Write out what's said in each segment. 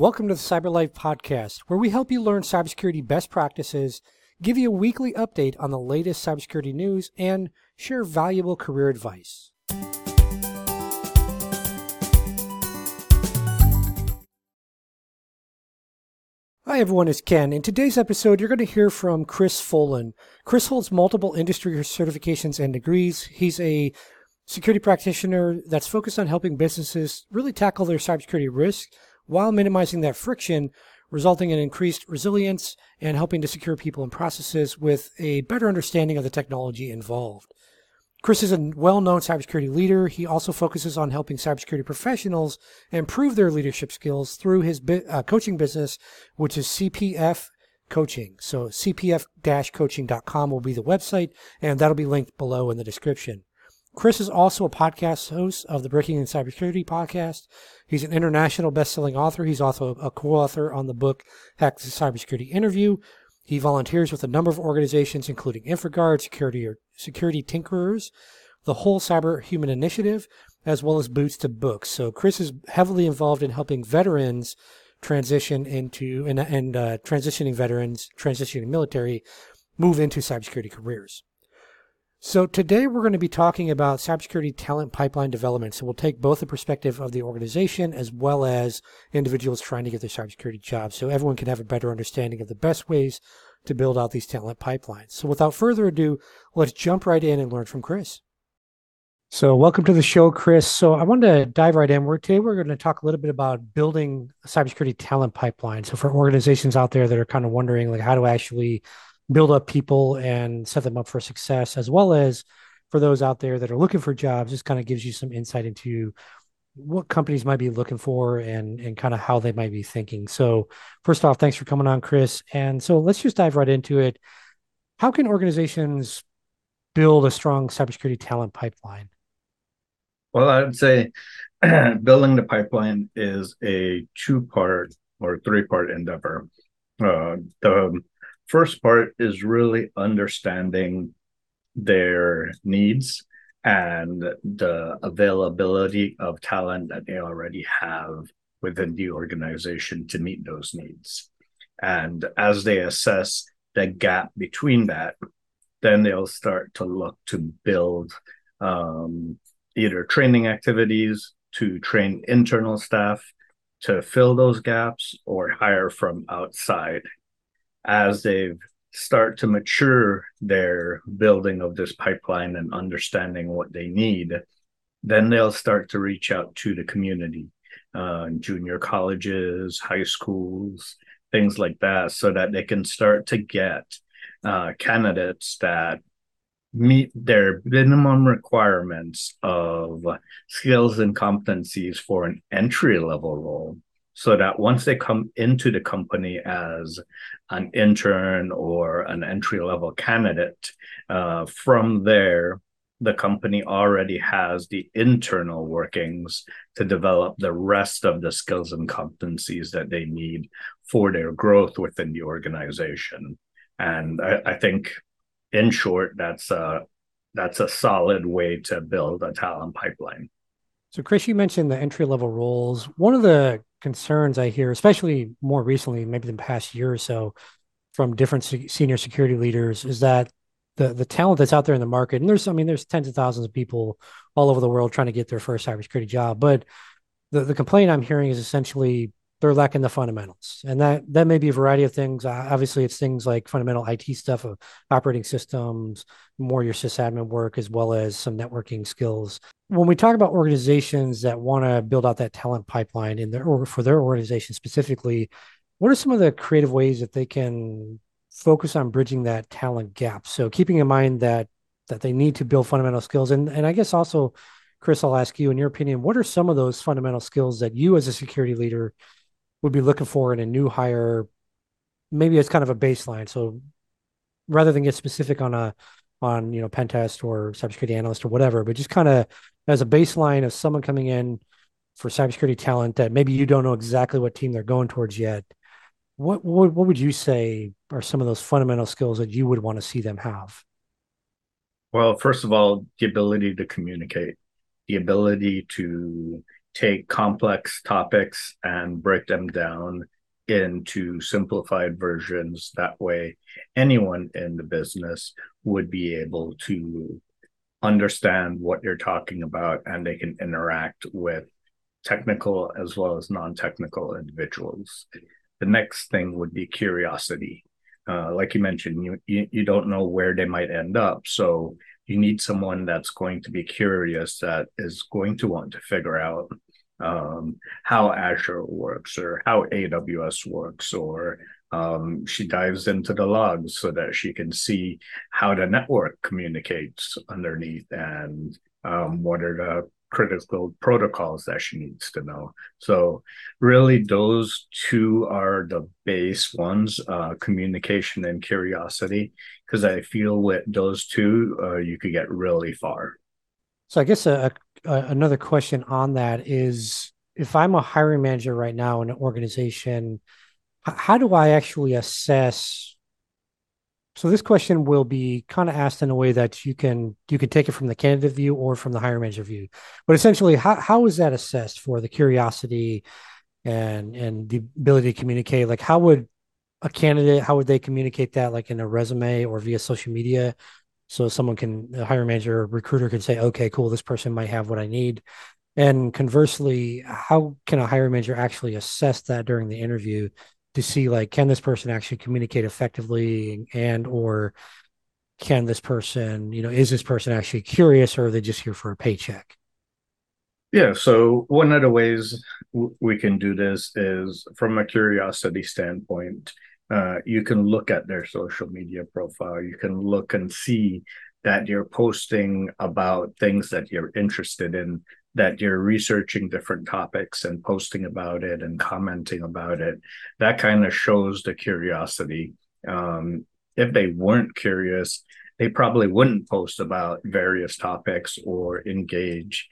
Welcome to the Cyber Life Podcast, where we help you learn cybersecurity best practices, give you a weekly update on the latest cybersecurity news, and share valuable career advice. Hi, everyone, it's Ken. In today's episode, you're going to hear from Chris Foulon. Chris holds multiple industry certifications and degrees. He's a security practitioner that's focused on helping businesses really tackle their cybersecurity risks while minimizing that friction, resulting in increased resilience and helping to secure people and processes with a better understanding of the technology involved. Chris is a well known cybersecurity leader. He also focuses on helping cybersecurity professionals improve their leadership skills through his bi- uh, coaching business, which is CPF Coaching. So, cpf coaching.com will be the website, and that'll be linked below in the description. Chris is also a podcast host of the Breaking in Cybersecurity podcast. He's an international best-selling author. He's also a co-author on the book Hack the Cybersecurity Interview. He volunteers with a number of organizations, including InfraGard, Security or Security Tinkerers, the Whole Cyber Human Initiative, as well as Boots to Books. So Chris is heavily involved in helping veterans transition into and, and uh, transitioning veterans, transitioning military, move into cybersecurity careers. So today we're going to be talking about cybersecurity talent pipeline development. So we'll take both the perspective of the organization as well as individuals trying to get their cybersecurity jobs so everyone can have a better understanding of the best ways to build out these talent pipelines. So without further ado, let's jump right in and learn from Chris. So welcome to the show, Chris. So I wanted to dive right in. We're, today we're going to talk a little bit about building a cybersecurity talent pipeline. So for organizations out there that are kind of wondering like how to actually build up people and set them up for success, as well as for those out there that are looking for jobs. just kind of gives you some insight into what companies might be looking for and and kind of how they might be thinking. So, first off, thanks for coming on, Chris. And so let's just dive right into it. How can organizations build a strong cybersecurity talent pipeline? Well, I would say building the pipeline is a two part or three part endeavor. Uh, the first part is really understanding their needs and the availability of talent that they already have within the organization to meet those needs. And as they assess the gap between that, then they'll start to look to build um, either training activities to train internal staff to fill those gaps or hire from outside as they start to mature their building of this pipeline and understanding what they need, then they'll start to reach out to the community, uh, junior colleges, high schools, things like that, so that they can start to get uh, candidates that meet their minimum requirements of skills and competencies for an entry level role so that once they come into the company as an intern or an entry level candidate, uh, from there, the company already has the internal workings to develop the rest of the skills and competencies that they need for their growth within the organization. And I, I think, in short, that's a that's a solid way to build a talent pipeline. So, Chris, you mentioned the entry level roles. One of the concerns I hear, especially more recently, maybe the past year or so, from different se- senior security leaders, is that the the talent that's out there in the market, and there's, I mean, there's tens of thousands of people all over the world trying to get their first cybersecurity job, but the the complaint I'm hearing is essentially they're lacking the fundamentals. And that that may be a variety of things. Uh, obviously it's things like fundamental it stuff of operating systems more your sysadmin work as well as some networking skills. When we talk about organizations that want to build out that talent pipeline in their or for their organization specifically what are some of the creative ways that they can focus on bridging that talent gap? So keeping in mind that that they need to build fundamental skills. And and i guess also chris i'll ask you in your opinion what are some of those fundamental skills that you as a security leader would be looking for in a new hire maybe it's kind of a baseline. So rather than get specific on a on you know pen test or cybersecurity analyst or whatever but just kind of as a baseline of someone coming in for cybersecurity talent that maybe you don't know exactly what team they're going towards yet what what, what would you say are some of those fundamental skills that you would want to see them have? Well first of all the ability to communicate the ability to take complex topics and break them down into simplified versions. That way, anyone in the business would be able to understand what you're talking about and they can interact with technical as well as non-technical individuals. The next thing would be curiosity. Uh, like you mentioned you, you you don't know where they might end up. So you need someone that's going to be curious that is going to want to figure out um, how azure works or how aws works or um, she dives into the logs so that she can see how the network communicates underneath and um, what are the critical protocols that she needs to know. So, really, those two are the base ones uh, communication and curiosity. Because I feel with those two, uh, you could get really far. So, I guess a, a, another question on that is if I'm a hiring manager right now in an organization how do I actually assess? So this question will be kind of asked in a way that you can you can take it from the candidate view or from the hiring manager view. But essentially, how how is that assessed for the curiosity and and the ability to communicate? Like, how would a candidate how would they communicate that like in a resume or via social media? So someone can a hiring manager recruiter can say, okay, cool, this person might have what I need. And conversely, how can a hiring manager actually assess that during the interview to see like can this person actually communicate effectively and or can this person you know is this person actually curious or are they just here for a paycheck? Yeah so one of the ways w- we can do this is from a curiosity standpoint uh, you can look at their social media profile. You can look and see that you're posting about things that you're interested in that you're researching different topics and posting about it and commenting about it that kind of shows the curiosity. Um, if they weren't curious they probably wouldn't post about various topics or engage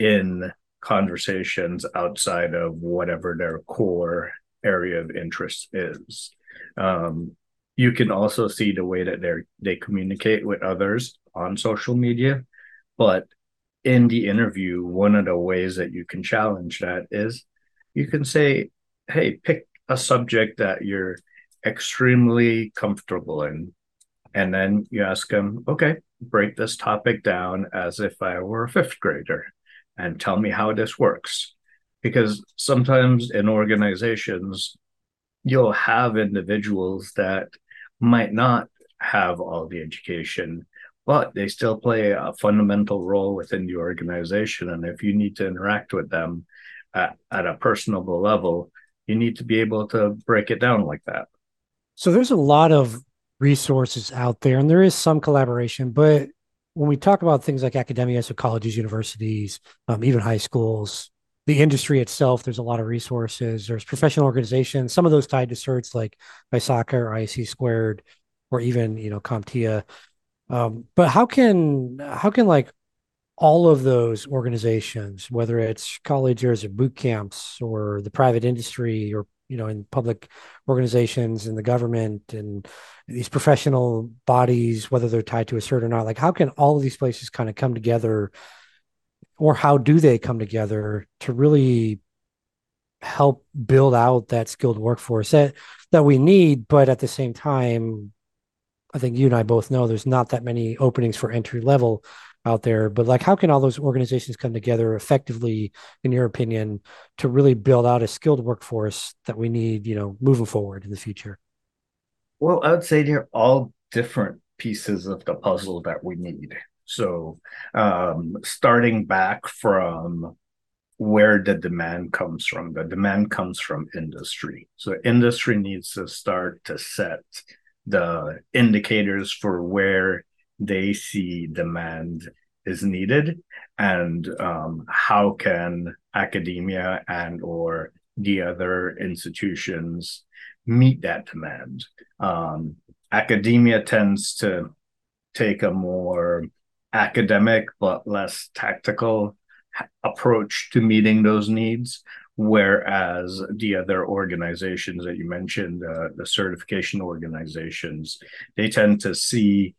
in conversations outside of whatever their core area of interest is. Um, you can also see the way that they they communicate with others on social media but in the interview, one of the ways that you can challenge that is you can say, hey, pick a subject that you're extremely comfortable in. And then you ask them, okay, break this topic down as if I were a fifth grader and tell me how this works. Because sometimes in organizations, you'll have individuals that might not have all the education but they still play a fundamental role within the organization. And if you need to interact with them at, at a personable level, you need to be able to break it down like that. So there's a lot of resources out there, and there is some collaboration. But when we talk about things like academia, so colleges, universities, um, even high schools, the industry itself, there's a lot of resources. There's professional organizations, some of those tied to certs like ISACA or ISC squared, or even you know CompTIA. Um, but how can how can like all of those organizations, whether it's colleges or boot camps or the private industry or you know in public organizations and the government and these professional bodies, whether they're tied to a cert or not, like how can all of these places kind of come together, or how do they come together to really help build out that skilled workforce that that we need, but at the same time I think you and I both know there's not that many openings for entry level out there. But like, how can all those organizations come together effectively, in your opinion, to really build out a skilled workforce that we need, you know, moving forward in the future? Well, I would say they're all different pieces of the puzzle that we need. So, um, starting back from where the demand comes from, the demand comes from industry. So, industry needs to start to set the indicators for where they see demand is needed and um, how can academia and or the other institutions meet that demand? Um, academia tends to take a more academic but less tactical approach to meeting those needs whereas the other organizations that you mentioned uh, the certification organizations they tend to see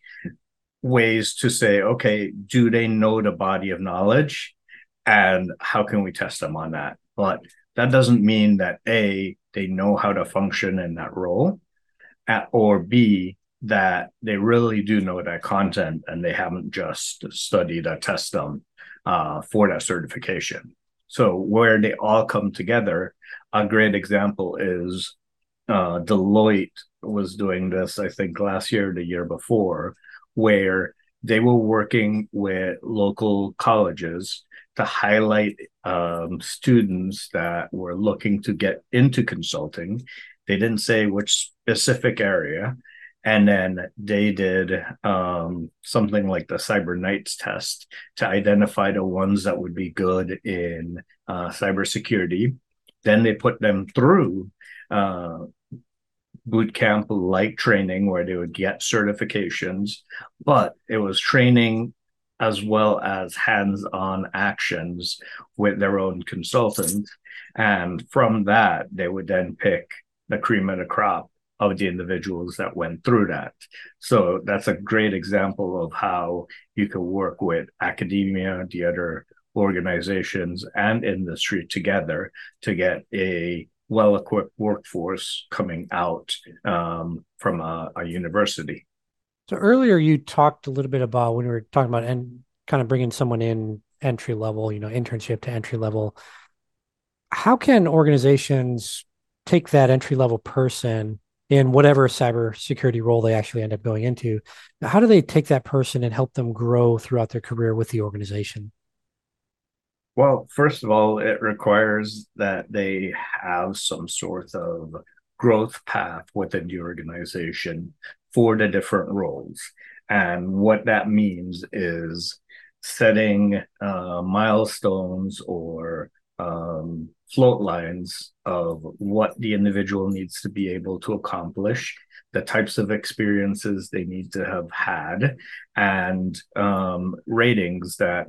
ways to say okay do they know the body of knowledge? And how can we test them on that? But that doesn't mean that a they know how to function in that role or b that they really do know that content and they haven't just studied a test them uh, for that certification so where they all come together a great example is uh, deloitte was doing this i think last year the year before where they were working with local colleges to highlight um, students that were looking to get into consulting. They didn't say which specific area. And then they did um, something like the Cyber Knights test to identify the ones that would be good in uh, cybersecurity. Then they put them through uh, boot camp like training where they would get certifications, but it was training as well as hands-on actions with their own consultant. And from that, they would then pick the cream of the crop of the individuals that went through that. So that's a great example of how you can work with academia, the other organizations, and industry together to get a well equipped workforce coming out um, from a, a, university. So earlier you talked a little bit about when we were talking about and kind of bringing someone in entry level, you know, internship to entry level. How can organizations take that entry level person in whatever cybersecurity role they actually end up going into? How do they take that person and help them grow throughout their career with the organization? Well, first of all, it requires that they have some sort of growth path within the organization for the different roles. And what that means is setting uh, milestones or um, float lines of what the individual needs to be able to accomplish, the types of experiences they need to have had, and um, ratings that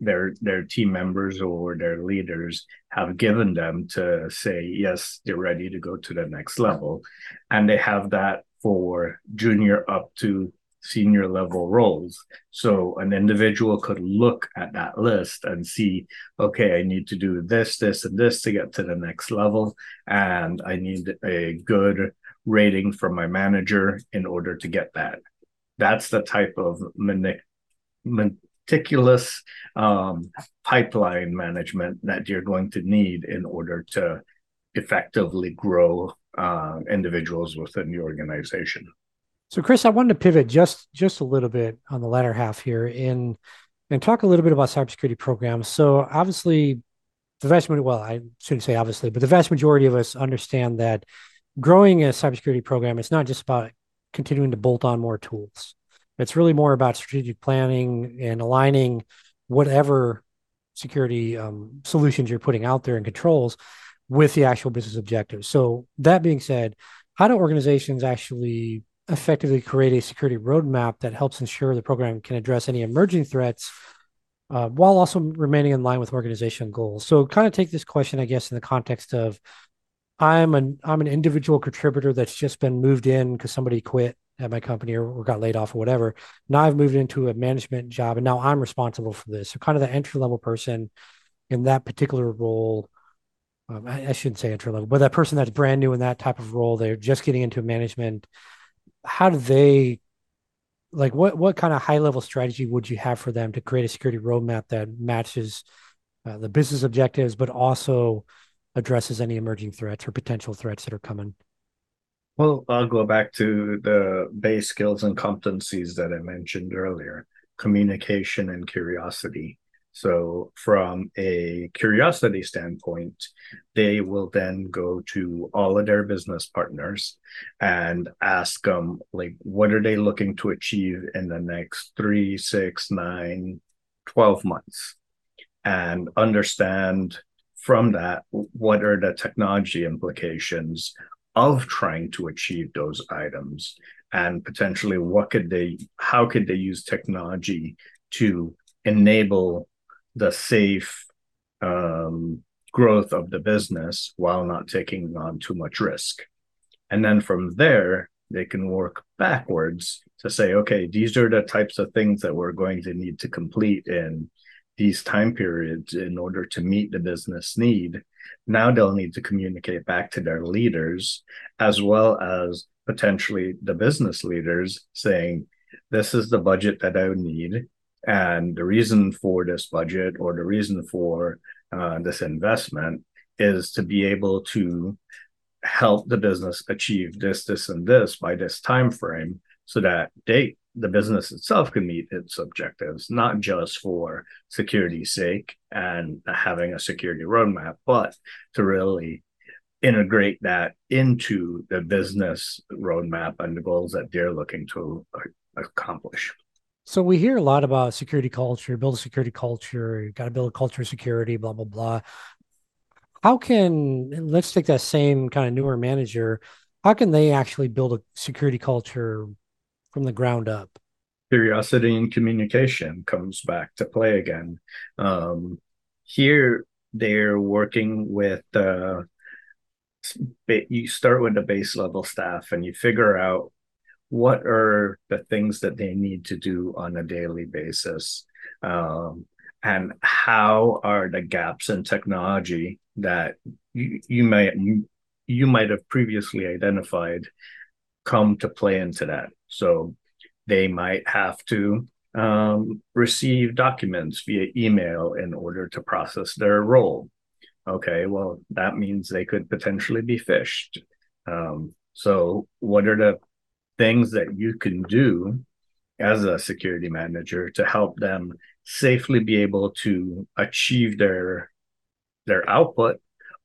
their their team members or their leaders have given them to say yes they're ready to go to the next level. And they have that for junior up to senior level roles. So an individual could look at that list and see okay i need to do this this and this to get to the next level. And i need a good rating from my manager in order to get that. That's the type of meticulous um, pipeline management that you're going to need in order to effectively grow uh, individuals within the organization. So, Chris, I wanted to pivot just just a little bit on the latter half here and and talk a little bit about cybersecurity programs. So, obviously, the vast majority, well, I shouldn't say obviously, but the vast majority of us understand that growing a cybersecurity program is not just about continuing to bolt on more tools. It's really more about strategic planning and aligning whatever security um, solutions you're putting out there and controls with the actual business objectives. So, that being said, how do organizations actually effectively create a security roadmap that helps ensure the program can address any emerging threats uh, while also remaining in line with organization goals? So, kind of take this question, I guess, in the context of I'm an I'm an individual contributor that's just been moved in because somebody quit at my company or, or, got laid off or whatever. Now I've moved into a management job and now I'm responsible for this. So kind of the entry level person in that particular role. Um, I, I, shouldn't say entry level, but that person that's brand new in that type of role, they're just getting into management. How do they like what what kind of high level strategy would you have for them to create a security roadmap that matches uh, the business objectives, but also addresses any emerging threats or potential threats that are coming? Well, I'll go back to the base skills and competencies that I mentioned earlier communication and curiosity. So, from a curiosity standpoint, they will then go to all of their business partners and ask them, like, what are they looking to achieve in the next three, six, nine, 12 months? And understand from that what are the technology implications of trying to achieve those items and potentially what could they how could they use technology to enable the safe um, growth of the business while not taking on too much risk and then from there they can work backwards to say okay these are the types of things that we're going to need to complete in these time periods in order to meet the business need. Now they'll need to communicate back to their leaders as well as potentially the business leaders saying, This is the budget that I need. And the reason for this budget or the reason for uh, this investment is to be able to help the business achieve this, this, and this by this time frame so that they the business itself can meet its objectives, not just for security's sake and having a security roadmap, but to really integrate that into the business roadmap and the goals that they're looking to accomplish. So we hear a lot about security culture, build a security culture, got to build a culture of security, blah blah blah. How can let's take that same kind of newer manager, how can they actually build a security culture from the ground up? Curiosity and communication comes back to play again. Um, here they're working with uh, you start with the base level staff and you figure out what are the things that they need to do on a daily basis? Um, and how are the gaps in technology that you, you might you, you might have previously identified come to play into that? So they might have to um, receive documents via email in order to process their role. Okay well that means they could potentially be phished. Um, so what are the things that you can do as a security manager to help them safely be able to achieve their their output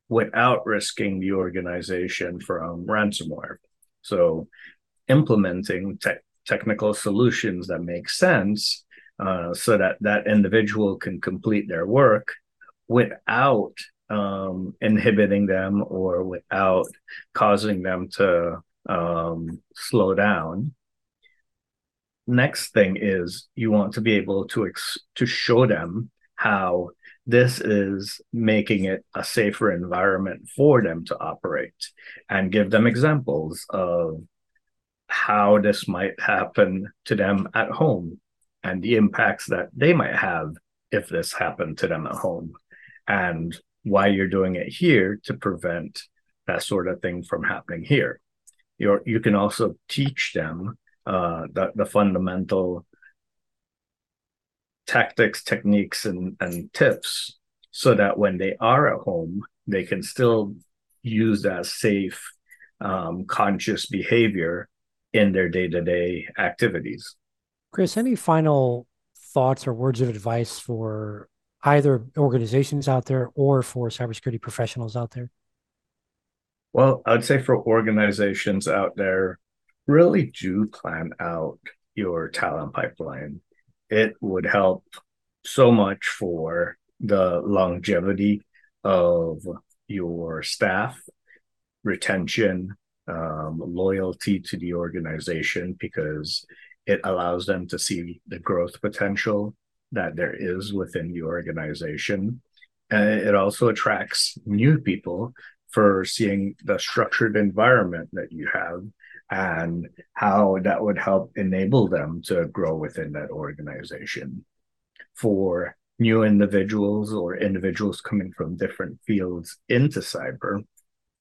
without risking the organization from ransomware. So implementing te- technical solutions that make sense uh, so that that individual can complete their work without um, inhibiting them or without causing them to um, slow down. Next thing is you want to be able to ex- to show them how this is making it a safer environment for them to operate and give them examples of how this might happen to them at home and the impacts that they might have if this happened to them at home and why you're doing it here to prevent that sort of thing from happening here you you can also teach them uh, the, the fundamental tactics, techniques, and, and tips so that when they are at home, they can still use that safe, um, conscious behavior in their day to day activities. Chris, any final thoughts or words of advice for either organizations out there or for cybersecurity professionals out there? Well, I'd say for organizations out there, really do plan out your talent pipeline. It would help so much for the longevity of your staff, retention, um, loyalty to the organization, because it allows them to see the growth potential that there is within the organization. And it also attracts new people for seeing the structured environment that you have and how that would help enable them to grow within that organization. For new individuals or individuals coming from different fields into cyber,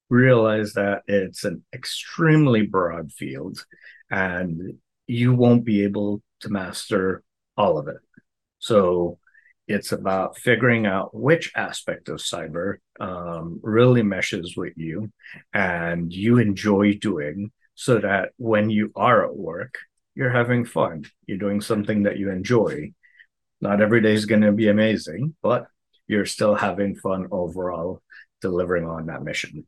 realize that it's an extremely broad field and you won't be able to master all of it. So it's about figuring out which aspect of cyber um, really meshes with you and you enjoy doing so that when you are at work, you're having fun. You're doing something that you enjoy. Not every day is going to be amazing, but you're still having fun overall delivering on that mission.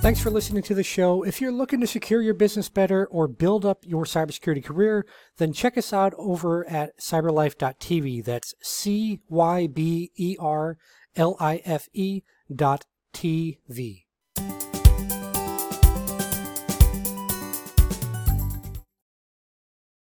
Thanks for listening to the show. If you're looking to secure your business better or build up your cybersecurity career, then check us out over at cyberlife.tv. That's C Y B E R L I F E dot TV.